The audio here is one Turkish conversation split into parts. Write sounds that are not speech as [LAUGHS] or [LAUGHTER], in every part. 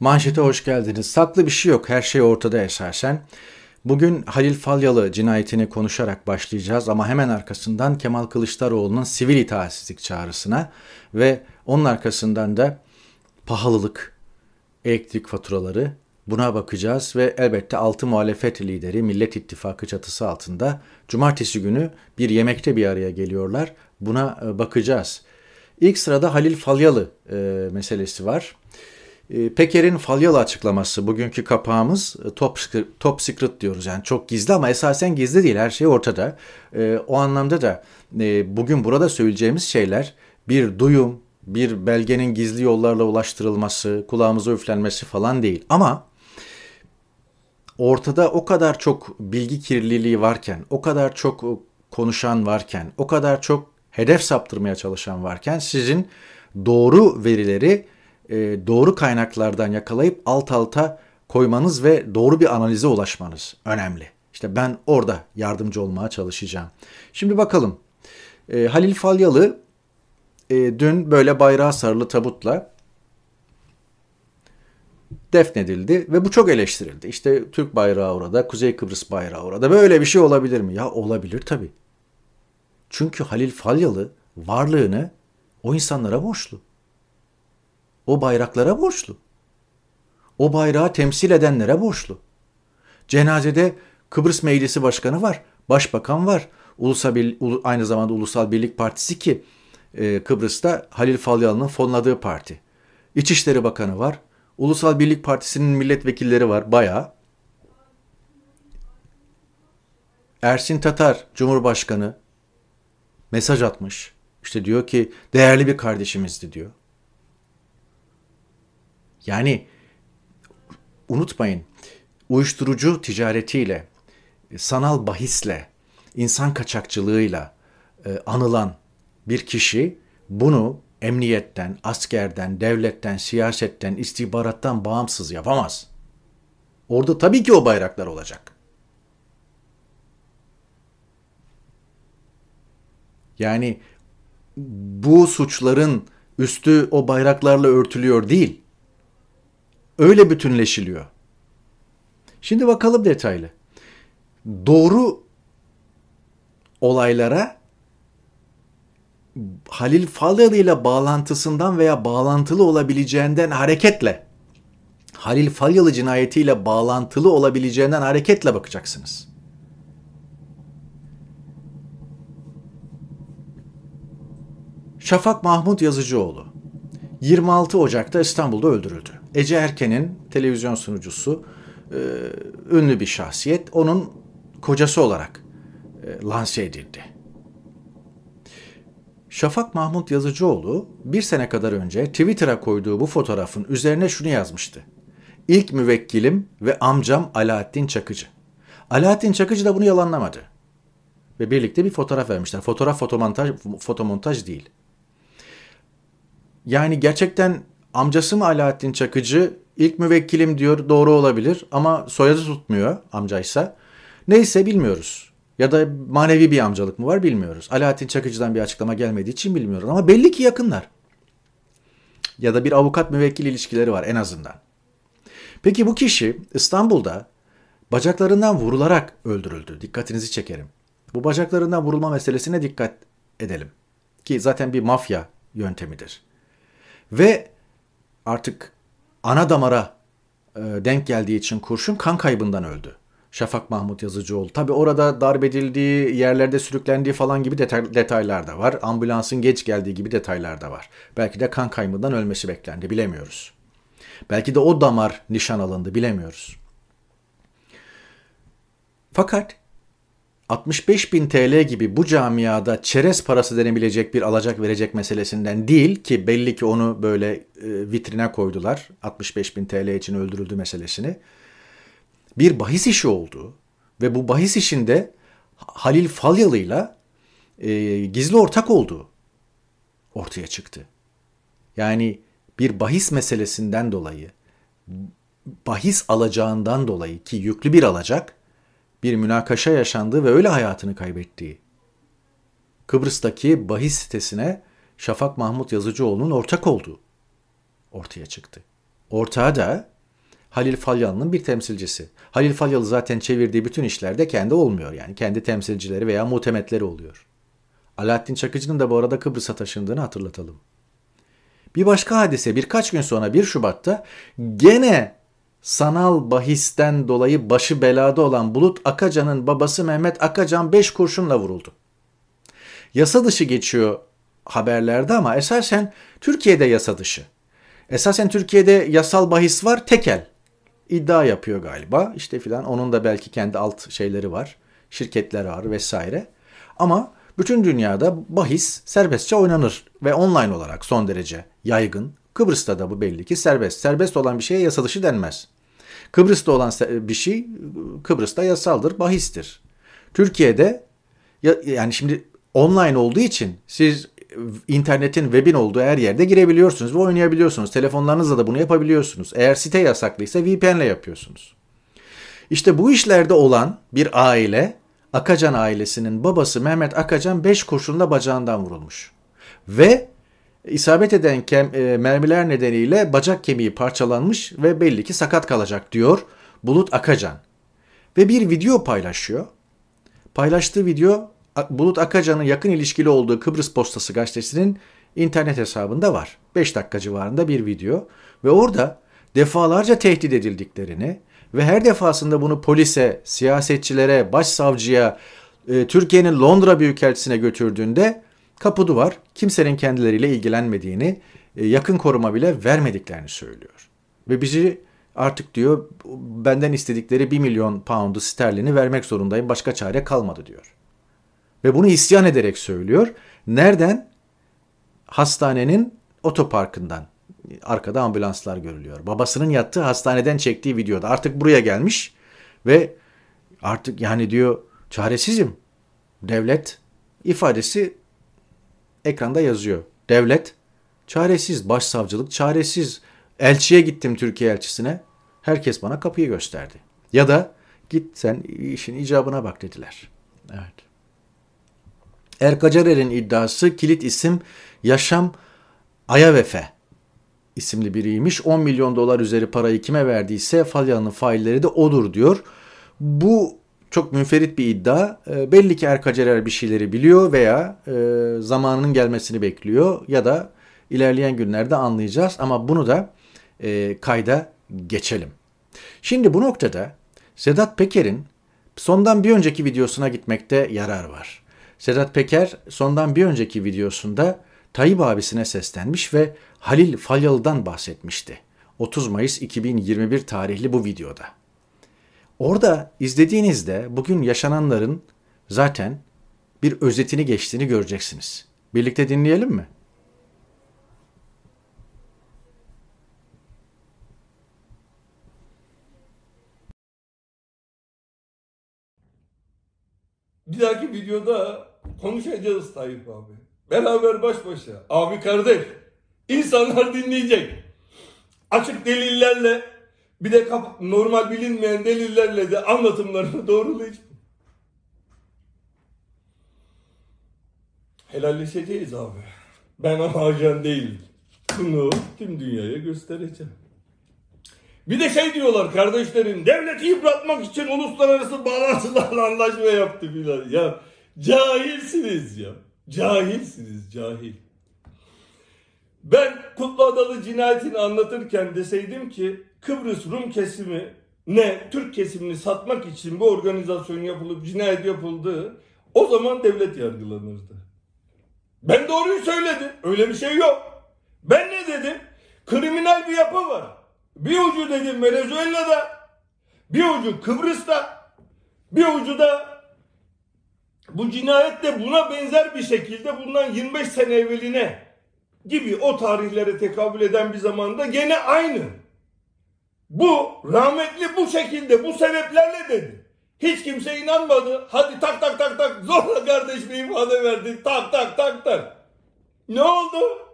Manşete hoş geldiniz. Saklı bir şey yok. Her şey ortada esasen. Bugün Halil Falyalı cinayetini konuşarak başlayacağız ama hemen arkasından Kemal Kılıçdaroğlu'nun sivil itaatsizlik çağrısına ve onun arkasından da pahalılık, elektrik faturaları buna bakacağız ve elbette altı muhalefet lideri Millet İttifakı çatısı altında cumartesi günü bir yemekte bir araya geliyorlar. Buna e, bakacağız. İlk sırada Halil Falyalı e, meselesi var. E, Peker'in Falyalı açıklaması bugünkü kapağımız e, top, top secret diyoruz yani çok gizli ama esasen gizli değil her şey ortada. E, o anlamda da e, bugün burada söyleyeceğimiz şeyler bir duyum, bir belgenin gizli yollarla ulaştırılması, kulağımıza üflenmesi falan değil. Ama ortada o kadar çok bilgi kirliliği varken, o kadar çok konuşan varken, o kadar çok hedef saptırmaya çalışan varken sizin doğru verileri e, doğru kaynaklardan yakalayıp alt alta koymanız ve doğru bir analize ulaşmanız önemli. İşte ben orada yardımcı olmaya çalışacağım. Şimdi bakalım. E, Halil Falyalı e, dün böyle bayrağı sarılı tabutla defnedildi ve bu çok eleştirildi. İşte Türk bayrağı orada, Kuzey Kıbrıs bayrağı orada. Böyle bir şey olabilir mi? Ya olabilir tabii. Çünkü Halil Falyalı varlığını o insanlara borçlu. O bayraklara borçlu. O bayrağı temsil edenlere borçlu. Cenazede Kıbrıs Meclisi Başkanı var, Başbakan var, Ulusal aynı zamanda Ulusal Birlik Partisi ki e, Kıbrıs'ta Halil Falyalı'nın fonladığı parti. İçişleri Bakanı var, Ulusal Birlik Partisi'nin milletvekilleri var bayağı. Ersin Tatar Cumhurbaşkanı mesaj atmış. İşte diyor ki değerli bir kardeşimizdi diyor. Yani unutmayın uyuşturucu ticaretiyle, sanal bahisle, insan kaçakçılığıyla e, anılan bir kişi bunu emniyetten, askerden, devletten, siyasetten, istihbarattan bağımsız yapamaz. Orada tabii ki o bayraklar olacak. Yani bu suçların üstü o bayraklarla örtülüyor değil. Öyle bütünleşiliyor. Şimdi bakalım detaylı. Doğru olaylara Halil Falyalı ile bağlantısından veya bağlantılı olabileceğinden hareketle Halil Falyalı cinayetiyle bağlantılı olabileceğinden hareketle bakacaksınız. Şafak Mahmut Yazıcıoğlu 26 Ocak'ta İstanbul'da öldürüldü. Ece Erken'in televizyon sunucusu e, ünlü bir şahsiyet. Onun kocası olarak e, lanse edildi. Şafak Mahmut Yazıcıoğlu bir sene kadar önce Twitter'a koyduğu bu fotoğrafın üzerine şunu yazmıştı. İlk müvekkilim ve amcam Alaaddin Çakıcı. Alaaddin Çakıcı da bunu yalanlamadı. Ve birlikte bir fotoğraf vermişler. Fotoğraf fotomontaj, fotomontaj değil. Yani gerçekten amcası mı Alaaddin Çakıcı ilk müvekkilim diyor doğru olabilir ama soyadı tutmuyor amcaysa. Neyse bilmiyoruz. Ya da manevi bir amcalık mı var bilmiyoruz. Alaaddin Çakıcı'dan bir açıklama gelmediği için bilmiyoruz ama belli ki yakınlar. Ya da bir avukat müvekkil ilişkileri var en azından. Peki bu kişi İstanbul'da bacaklarından vurularak öldürüldü. Dikkatinizi çekerim. Bu bacaklarından vurulma meselesine dikkat edelim. Ki zaten bir mafya yöntemidir. Ve artık ana damara e, denk geldiği için kurşun kan kaybından öldü. Şafak Mahmut Yazıcıoğlu. Tabi orada darp edildiği, yerlerde sürüklendiği falan gibi detay, detaylar da var. Ambulansın geç geldiği gibi detaylar da var. Belki de kan kaybından ölmesi beklendi bilemiyoruz. Belki de o damar nişan alındı bilemiyoruz. Fakat 65 bin TL gibi bu camiada çerez parası denebilecek bir alacak verecek meselesinden değil ki belli ki onu böyle e, vitrine koydular 65 bin TL için öldürüldü meselesini. Bir bahis işi oldu ve bu bahis işinde Halil Falyalı'yla e, gizli ortak olduğu ortaya çıktı. Yani bir bahis meselesinden dolayı bahis alacağından dolayı ki yüklü bir alacak bir münakaşa yaşandığı ve öyle hayatını kaybettiği. Kıbrıs'taki bahis sitesine Şafak Mahmut Yazıcıoğlu'nun ortak olduğu ortaya çıktı. Ortağı da Halil Falyalı'nın bir temsilcisi. Halil Falyalı zaten çevirdiği bütün işlerde kendi olmuyor. Yani kendi temsilcileri veya muhtemetleri oluyor. Alaaddin Çakıcı'nın da bu arada Kıbrıs'a taşındığını hatırlatalım. Bir başka hadise birkaç gün sonra 1 Şubat'ta gene sanal bahisten dolayı başı belada olan Bulut Akacan'ın babası Mehmet Akacan 5 kurşunla vuruldu. Yasa dışı geçiyor haberlerde ama esasen Türkiye'de yasa dışı. Esasen Türkiye'de yasal bahis var tekel. İddia yapıyor galiba işte filan onun da belki kendi alt şeyleri var. Şirketler var vesaire. Ama bütün dünyada bahis serbestçe oynanır ve online olarak son derece yaygın. Kıbrıs'ta da bu belli ki serbest. Serbest olan bir şeye yasa dışı denmez. Kıbrıs'ta olan bir şey Kıbrıs'ta yasaldır, bahistir. Türkiye'de yani şimdi online olduğu için siz internetin, webin olduğu her yerde girebiliyorsunuz ve oynayabiliyorsunuz. Telefonlarınızla da bunu yapabiliyorsunuz. Eğer site yasaklıysa VPN ile yapıyorsunuz. İşte bu işlerde olan bir aile, Akacan ailesinin babası Mehmet Akacan 5 kurşunla bacağından vurulmuş. Ve isabet eden kem, e, mermiler nedeniyle bacak kemiği parçalanmış ve belli ki sakat kalacak diyor Bulut Akacan. Ve bir video paylaşıyor. Paylaştığı video Bulut Akacan'ın yakın ilişkili olduğu Kıbrıs Postası gazetesinin internet hesabında var. 5 dakika civarında bir video ve orada defalarca tehdit edildiklerini ve her defasında bunu polise, siyasetçilere, başsavcıya, e, Türkiye'nin Londra Büyükelçisi'ne götürdüğünde kapı duvar kimsenin kendileriyle ilgilenmediğini, e, yakın koruma bile vermediklerini söylüyor. Ve bizi artık diyor benden istedikleri 1 milyon poundu sterlini vermek zorundayım başka çare kalmadı diyor. Ve bunu isyan ederek söylüyor. Nereden? Hastanenin otoparkından. Arkada ambulanslar görülüyor. Babasının yattığı hastaneden çektiği videoda. Artık buraya gelmiş ve artık yani diyor çaresizim. Devlet ifadesi ekranda yazıyor. Devlet çaresiz, başsavcılık çaresiz. Elçiye gittim Türkiye elçisine. Herkes bana kapıyı gösterdi. Ya da git sen işin icabına bak dediler. Evet. Erkacerer'in iddiası kilit isim Yaşam Ayavefe isimli biriymiş. 10 milyon dolar üzeri parayı kime verdiyse Falyan'ın failleri de odur diyor. Bu çok münferit bir iddia. E, belli ki Erkacerer bir şeyleri biliyor veya e, zamanının gelmesini bekliyor ya da ilerleyen günlerde anlayacağız ama bunu da e, kayda geçelim. Şimdi bu noktada Sedat Peker'in sondan bir önceki videosuna gitmekte yarar var. Sedat Peker sondan bir önceki videosunda Tayyip abisine seslenmiş ve Halil Falyalı'dan bahsetmişti. 30 Mayıs 2021 tarihli bu videoda. Orada izlediğinizde bugün yaşananların zaten bir özetini geçtiğini göreceksiniz. Birlikte dinleyelim mi? Bir dahaki videoda konuşacağız Tayyip abi. Beraber baş başa. Abi kardeş. İnsanlar dinleyecek. Açık delillerle bir de normal bilinmeyen delillerle de anlatımlarını doğrulayacak. Helalleşeceğiz abi. Ben ama ajan değilim. Bunu tüm dünyaya göstereceğim. Bir de şey diyorlar kardeşlerin devleti yıpratmak için uluslararası bağlantılarla anlaşma yaptı filan. Ya cahilsiniz ya. Cahilsiniz cahil. Ben Kutlu Adalı cinayetini anlatırken deseydim ki Kıbrıs Rum kesimi ne Türk kesimini satmak için bu organizasyon yapılıp cinayet yapıldı o zaman devlet yargılanırdı. Ben doğruyu söyledim. Öyle bir şey yok. Ben ne dedim? Kriminal bir yapı var. Bir ucu dedim Venezuela'da, bir ucu Kıbrıs'ta, bir ucu da bu cinayet de buna benzer bir şekilde bundan 25 sene evveline gibi o tarihlere tekabül eden bir zamanda gene aynı. Bu rahmetli bu şekilde bu sebeplerle dedi. Hiç kimse inanmadı. Hadi tak tak tak tak zorla kardeş bir ifade verdi. Tak tak tak tak. Ne oldu?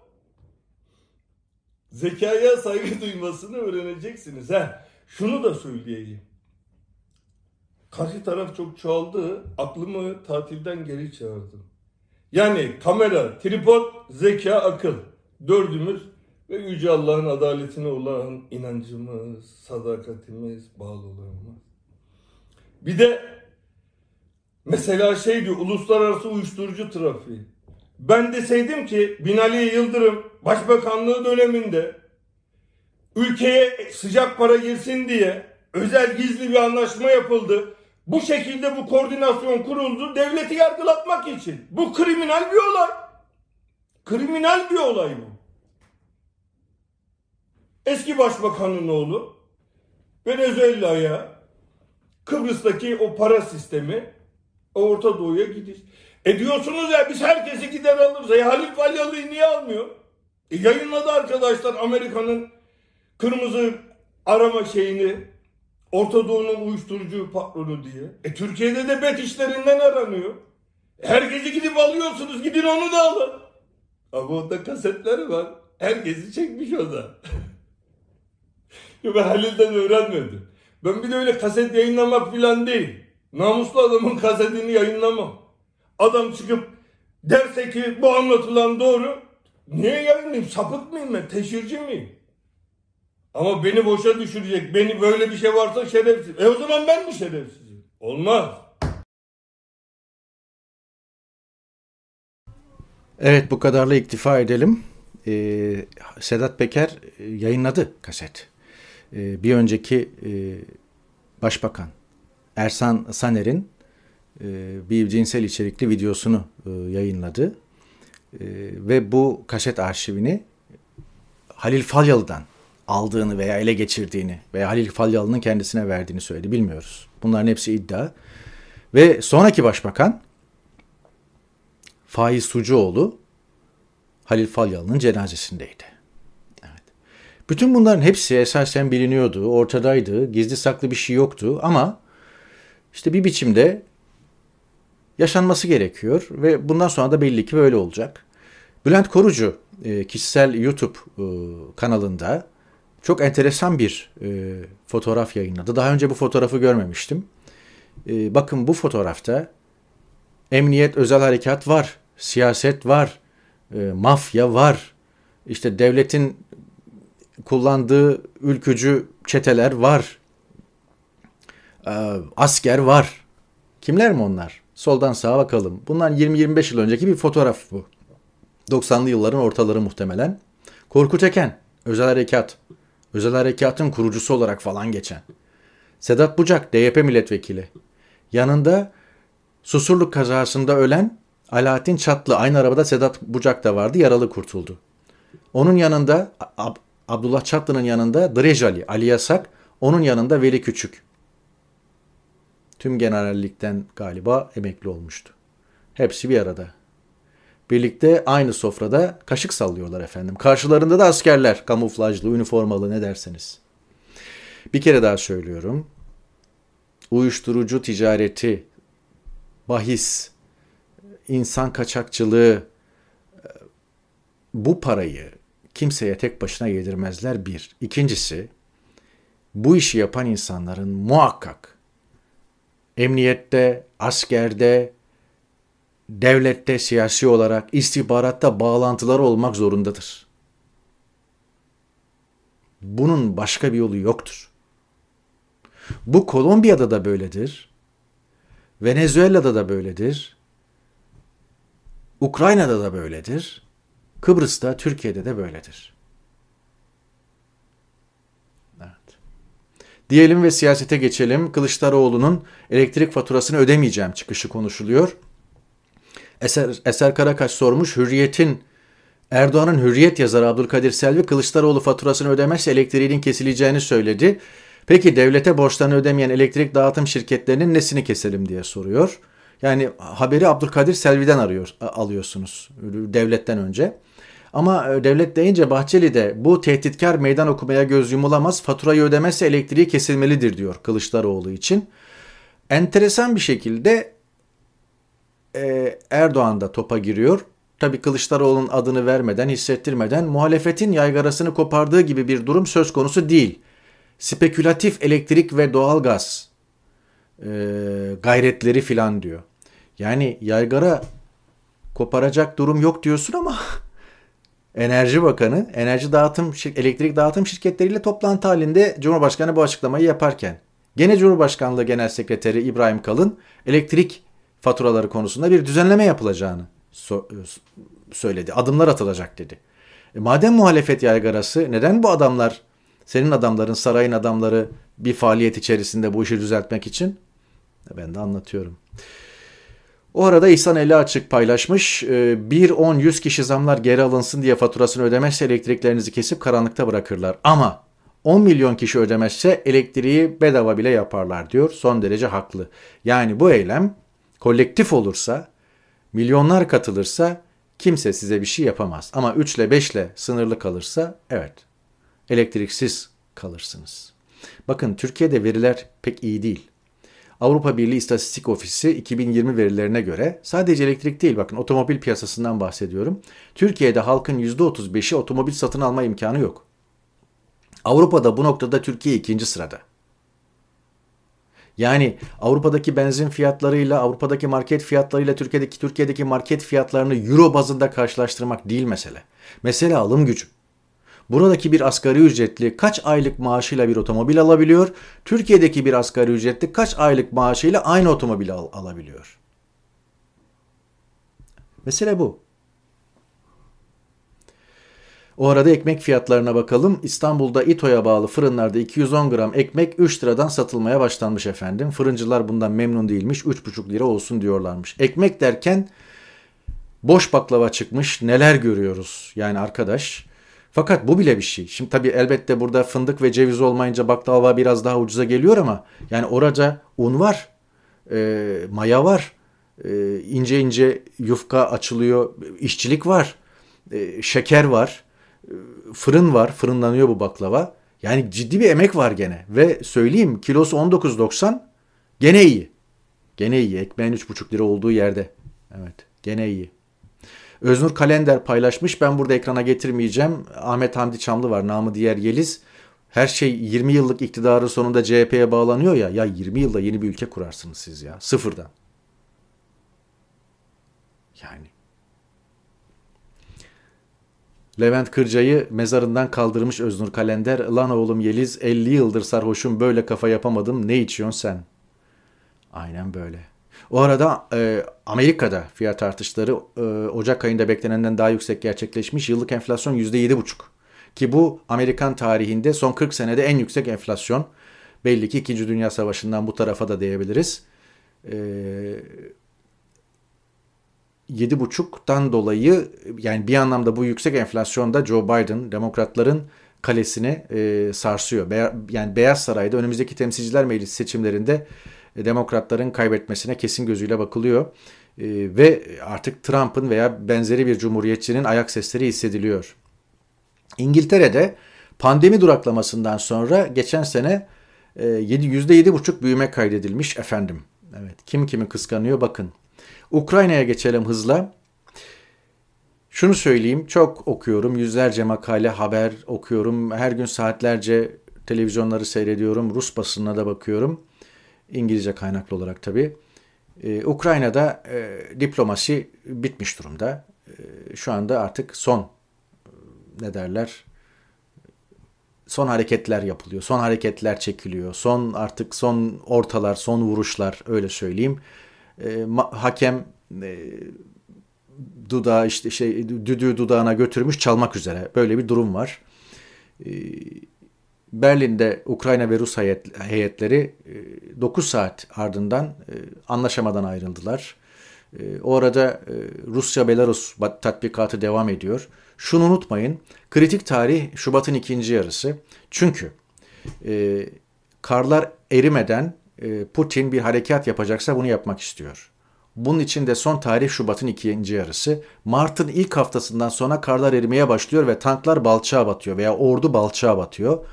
Zekaya saygı [LAUGHS] duymasını öğreneceksiniz. Ha, şunu da söyleyeyim. Karşı taraf çok çoğaldı. Aklımı tatilden geri çağırdım. Yani kamera, tripod, zeka, akıl. Dördümüz ve Yüce Allah'ın adaletine olan inancımız, sadakatimiz, bağlılığımız. Bir de mesela şeydi uluslararası uyuşturucu trafiği. Ben deseydim ki Binali Yıldırım başbakanlığı döneminde ülkeye sıcak para girsin diye özel gizli bir anlaşma yapıldı. Bu şekilde bu koordinasyon kuruldu devleti yargılatmak için. Bu kriminal bir olay. Kriminal bir olay bu. Eski başbakanın oğlu Venezuela'ya Kıbrıs'taki o para sistemi Orta Doğu'ya gidiş. E diyorsunuz ya biz herkesi gider alırız. E Halil Falyalı'yı niye almıyor? E yayınladı arkadaşlar Amerika'nın kırmızı arama şeyini Orta Doğu'nun uyuşturucu patronu diye. E Türkiye'de de bet işlerinden aranıyor. E, herkesi gidip alıyorsunuz. Gidin onu da alın. Ama onda kasetleri var. Herkesi çekmiş o da. [LAUGHS] ben Halil'den öğrenmedim. Ben bir de öyle kaset yayınlamak filan değil. Namuslu adamın kasetini yayınlamam. Adam çıkıp derse ki bu anlatılan doğru. Niye yayınlayayım? Sapık mıyım ben? Teşhirci miyim? Ama beni boşa düşürecek. Beni böyle bir şey varsa şerefsiz. E o zaman ben mi şerefsizim? Olmaz. Evet bu kadarla iktifa edelim. Ee, Sedat Peker e, yayınladı kaset. Ee, bir önceki e, başbakan Ersan Saner'in e, bir cinsel içerikli videosunu e, yayınladı. Ve bu kaset arşivini Halil Falyalı'dan aldığını veya ele geçirdiğini veya Halil Falyalı'nın kendisine verdiğini söyledi. Bilmiyoruz. Bunların hepsi iddia. Ve sonraki başbakan Faiz Sucuoğlu Halil Falyalı'nın cenazesindeydi. Bütün bunların hepsi esasen biliniyordu, ortadaydı, gizli saklı bir şey yoktu ama işte bir biçimde yaşanması gerekiyor ve bundan sonra da belli ki böyle olacak. Bülent Korucu e, kişisel YouTube e, kanalında çok enteresan bir e, fotoğraf yayınladı. Daha önce bu fotoğrafı görmemiştim. Bakın bu fotoğrafta emniyet, özel harekat var, siyaset var, mafya var, işte devletin kullandığı ülkücü çeteler var, asker var. Kimler mi onlar? Soldan sağa bakalım. Bundan 20-25 yıl önceki bir fotoğraf bu. 90'lı yılların ortaları muhtemelen. Korkut Eken, Özel Harekat. Özel Harekat'ın kurucusu olarak falan geçen. Sedat Bucak, DYP milletvekili. Yanında Susurluk kazasında ölen Alaaddin Çatlı. Aynı arabada Sedat Bucak da vardı. Yaralı kurtuldu. Onun yanında Abdullah Çatlı'nın yanında Drej Ali, Yasak. Onun yanında Veli Küçük. Tüm generallikten galiba emekli olmuştu. Hepsi bir arada. Birlikte aynı sofrada kaşık sallıyorlar efendim. Karşılarında da askerler, kamuflajlı, üniformalı ne derseniz. Bir kere daha söylüyorum. Uyuşturucu ticareti, bahis, insan kaçakçılığı bu parayı kimseye tek başına yedirmezler bir. İkincisi bu işi yapan insanların muhakkak emniyette, askerde, devlette, siyasi olarak, istihbaratta bağlantıları olmak zorundadır. Bunun başka bir yolu yoktur. Bu Kolombiya'da da böyledir. Venezuela'da da böyledir. Ukrayna'da da böyledir. Kıbrıs'ta, Türkiye'de de böyledir. Diyelim ve siyasete geçelim. Kılıçdaroğlu'nun elektrik faturasını ödemeyeceğim çıkışı konuşuluyor. Eser, Eser Karakaş sormuş. Hürriyet'in Erdoğan'ın Hürriyet yazarı Abdülkadir Selvi Kılıçdaroğlu faturasını ödemezse elektriğinin kesileceğini söyledi. Peki devlete borçlarını ödemeyen elektrik dağıtım şirketlerinin nesini keselim diye soruyor. Yani haberi Abdülkadir Selvi'den arıyor, alıyorsunuz devletten önce. Ama e, devlet deyince Bahçeli de bu tehditkar meydan okumaya göz yumulamaz, faturayı ödemezse elektriği kesilmelidir diyor Kılıçdaroğlu için. Enteresan bir şekilde e, Erdoğan da topa giriyor. Tabii Kılıçdaroğlu'nun adını vermeden, hissettirmeden muhalefetin yaygarasını kopardığı gibi bir durum söz konusu değil. Spekülatif elektrik ve doğalgaz e, gayretleri filan diyor. Yani yaygara koparacak durum yok diyorsun ama [LAUGHS] Enerji Bakanı enerji dağıtım elektrik dağıtım şirketleriyle toplantı halinde Cumhurbaşkanı bu açıklamayı yaparken gene Cumhurbaşkanlığı Genel Sekreteri İbrahim Kalın elektrik faturaları konusunda bir düzenleme yapılacağını söyledi. Adımlar atılacak dedi. E madem muhalefet yaygarası neden bu adamlar senin adamların sarayın adamları bir faaliyet içerisinde bu işi düzeltmek için? E ben de anlatıyorum. O arada İhsan Eli Açık paylaşmış. 1, 10, 100 kişi zamlar geri alınsın diye faturasını ödemezse elektriklerinizi kesip karanlıkta bırakırlar. Ama 10 milyon kişi ödemezse elektriği bedava bile yaparlar diyor. Son derece haklı. Yani bu eylem kolektif olursa, milyonlar katılırsa kimse size bir şey yapamaz. Ama 3 ile 5 ile sınırlı kalırsa evet elektriksiz kalırsınız. Bakın Türkiye'de veriler pek iyi değil. Avrupa Birliği İstatistik Ofisi 2020 verilerine göre sadece elektrik değil bakın otomobil piyasasından bahsediyorum. Türkiye'de halkın %35'i otomobil satın alma imkanı yok. Avrupa'da bu noktada Türkiye ikinci sırada. Yani Avrupa'daki benzin fiyatlarıyla, Avrupa'daki market fiyatlarıyla Türkiye'deki Türkiye'deki market fiyatlarını euro bazında karşılaştırmak değil mesele. Mesele alım gücü. Buradaki bir asgari ücretli kaç aylık maaşıyla bir otomobil alabiliyor? Türkiye'deki bir asgari ücretli kaç aylık maaşıyla aynı otomobili al alabiliyor? Mesele bu. O arada ekmek fiyatlarına bakalım. İstanbul'da İTO'ya bağlı fırınlarda 210 gram ekmek 3 liradan satılmaya başlanmış efendim. Fırıncılar bundan memnun değilmiş. 3,5 lira olsun diyorlarmış. Ekmek derken boş baklava çıkmış. Neler görüyoruz yani arkadaş. Fakat bu bile bir şey. Şimdi tabii elbette burada fındık ve ceviz olmayınca baklava biraz daha ucuza geliyor ama yani orada un var, e, maya var, e, ince ince yufka açılıyor, işçilik var, e, şeker var, e, fırın var, fırınlanıyor bu baklava. Yani ciddi bir emek var gene ve söyleyeyim kilosu 19.90 gene iyi. Gene iyi. Ekmeğin 3,5 lira olduğu yerde. Evet gene iyi. Öznur Kalender paylaşmış. Ben burada ekrana getirmeyeceğim. Ahmet Hamdi Çamlı var. Namı diğer Yeliz. Her şey 20 yıllık iktidarın sonunda CHP'ye bağlanıyor ya. Ya 20 yılda yeni bir ülke kurarsınız siz ya. Sıfırdan. Yani. Levent Kırca'yı mezarından kaldırmış Öznur Kalender. Lan oğlum Yeliz 50 yıldır sarhoşum böyle kafa yapamadım ne içiyorsun sen? Aynen böyle. O arada e, Amerika'da fiyat artışları e, Ocak ayında beklenenden daha yüksek gerçekleşmiş. Yıllık enflasyon %7,5. Ki bu Amerikan tarihinde son 40 senede en yüksek enflasyon. Belli ki 2. Dünya Savaşı'ndan bu tarafa da diyebiliriz. E, 7,5'tan dolayı yani bir anlamda bu yüksek enflasyonda Joe Biden demokratların kalesini e, sarsıyor. Be yani Beyaz Saray'da önümüzdeki temsilciler meclisi seçimlerinde demokratların kaybetmesine kesin gözüyle bakılıyor. E, ve artık Trump'ın veya benzeri bir cumhuriyetçinin ayak sesleri hissediliyor. İngiltere'de pandemi duraklamasından sonra geçen sene e, %7,5 büyüme kaydedilmiş efendim. Evet, kim kimi kıskanıyor bakın. Ukrayna'ya geçelim hızla. Şunu söyleyeyim, çok okuyorum, yüzlerce makale, haber okuyorum, her gün saatlerce televizyonları seyrediyorum, Rus basınına da bakıyorum. İngilizce kaynaklı olarak tabii. Ee, Ukrayna'da e, diplomasi bitmiş durumda. E, şu anda artık son e, ne derler son hareketler yapılıyor. Son hareketler çekiliyor. Son artık son ortalar, son vuruşlar öyle söyleyeyim. E, hakem e, dudağı işte şey düdüğü dudağına götürmüş çalmak üzere. Böyle bir durum var. E, Berlin'de Ukrayna ve Rus heyetleri 9 e, saat ardından e, anlaşamadan ayrıldılar. E, o arada Rusya-Belarus tatbikatı devam ediyor. Şunu unutmayın, kritik tarih Şubat'ın ikinci yarısı. Çünkü karlar erimeden Putin bir harekat yapacaksa bunu yapmak istiyor. Bunun için de son tarih Şubat'ın ikinci yarısı. Mart'ın ilk haftasından sonra karlar erimeye başlıyor ve tanklar balçağa batıyor veya ordu balçağa batıyor.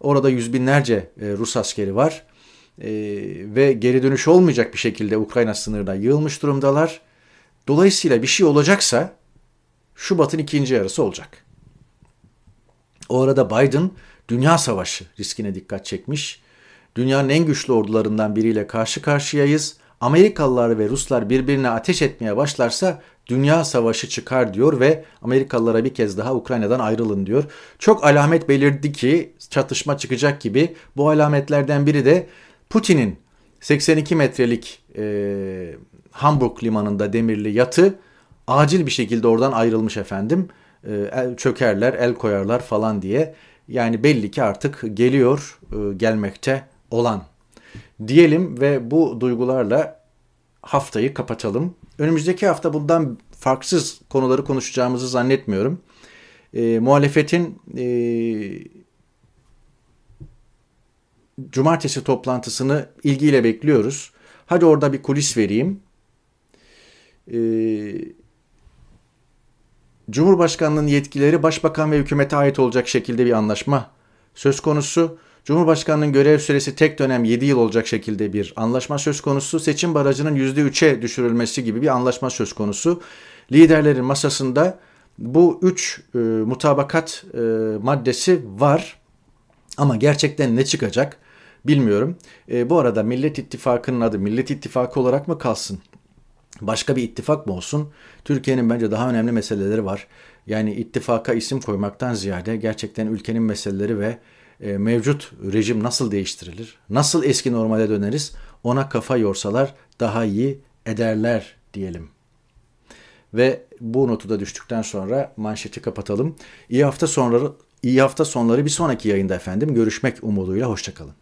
Orada yüz binlerce e, Rus askeri var e, ve geri dönüş olmayacak bir şekilde Ukrayna sınırına yığılmış durumdalar. Dolayısıyla bir şey olacaksa Şubat'ın ikinci yarısı olacak. O arada Biden dünya savaşı riskine dikkat çekmiş. Dünyanın en güçlü ordularından biriyle karşı karşıyayız. Amerikalılar ve Ruslar birbirine ateş etmeye başlarsa dünya savaşı çıkar diyor ve Amerikalılara bir kez daha Ukrayna'dan ayrılın diyor. Çok alamet belirdi ki çatışma çıkacak gibi. Bu alametlerden biri de Putin'in 82 metrelik e, Hamburg limanında demirli yatı acil bir şekilde oradan ayrılmış efendim. E, el çökerler, el koyarlar falan diye. Yani belli ki artık geliyor, e, gelmekte olan. Diyelim ve bu duygularla haftayı kapatalım. Önümüzdeki hafta bundan farksız konuları konuşacağımızı zannetmiyorum. E, muhalefetin e, cumartesi toplantısını ilgiyle bekliyoruz. Hadi orada bir kulis vereyim. E, Cumhurbaşkanlığının yetkileri başbakan ve hükümete ait olacak şekilde bir anlaşma söz konusu. Cumhurbaşkanının görev süresi tek dönem 7 yıl olacak şekilde bir anlaşma söz konusu. Seçim barajının %3'e düşürülmesi gibi bir anlaşma söz konusu. Liderlerin masasında bu üç e, mutabakat e, maddesi var. Ama gerçekten ne çıkacak bilmiyorum. E, bu arada Millet İttifakı'nın adı Millet İttifakı olarak mı kalsın? Başka bir ittifak mı olsun? Türkiye'nin bence daha önemli meseleleri var. Yani ittifaka isim koymaktan ziyade gerçekten ülkenin meseleleri ve e, mevcut rejim nasıl değiştirilir? Nasıl eski normale döneriz? Ona kafa yorsalar daha iyi ederler diyelim. Ve bu notu da düştükten sonra manşeti kapatalım. İyi hafta sonları iyi hafta sonları bir sonraki yayında efendim görüşmek umuduyla hoşçakalın.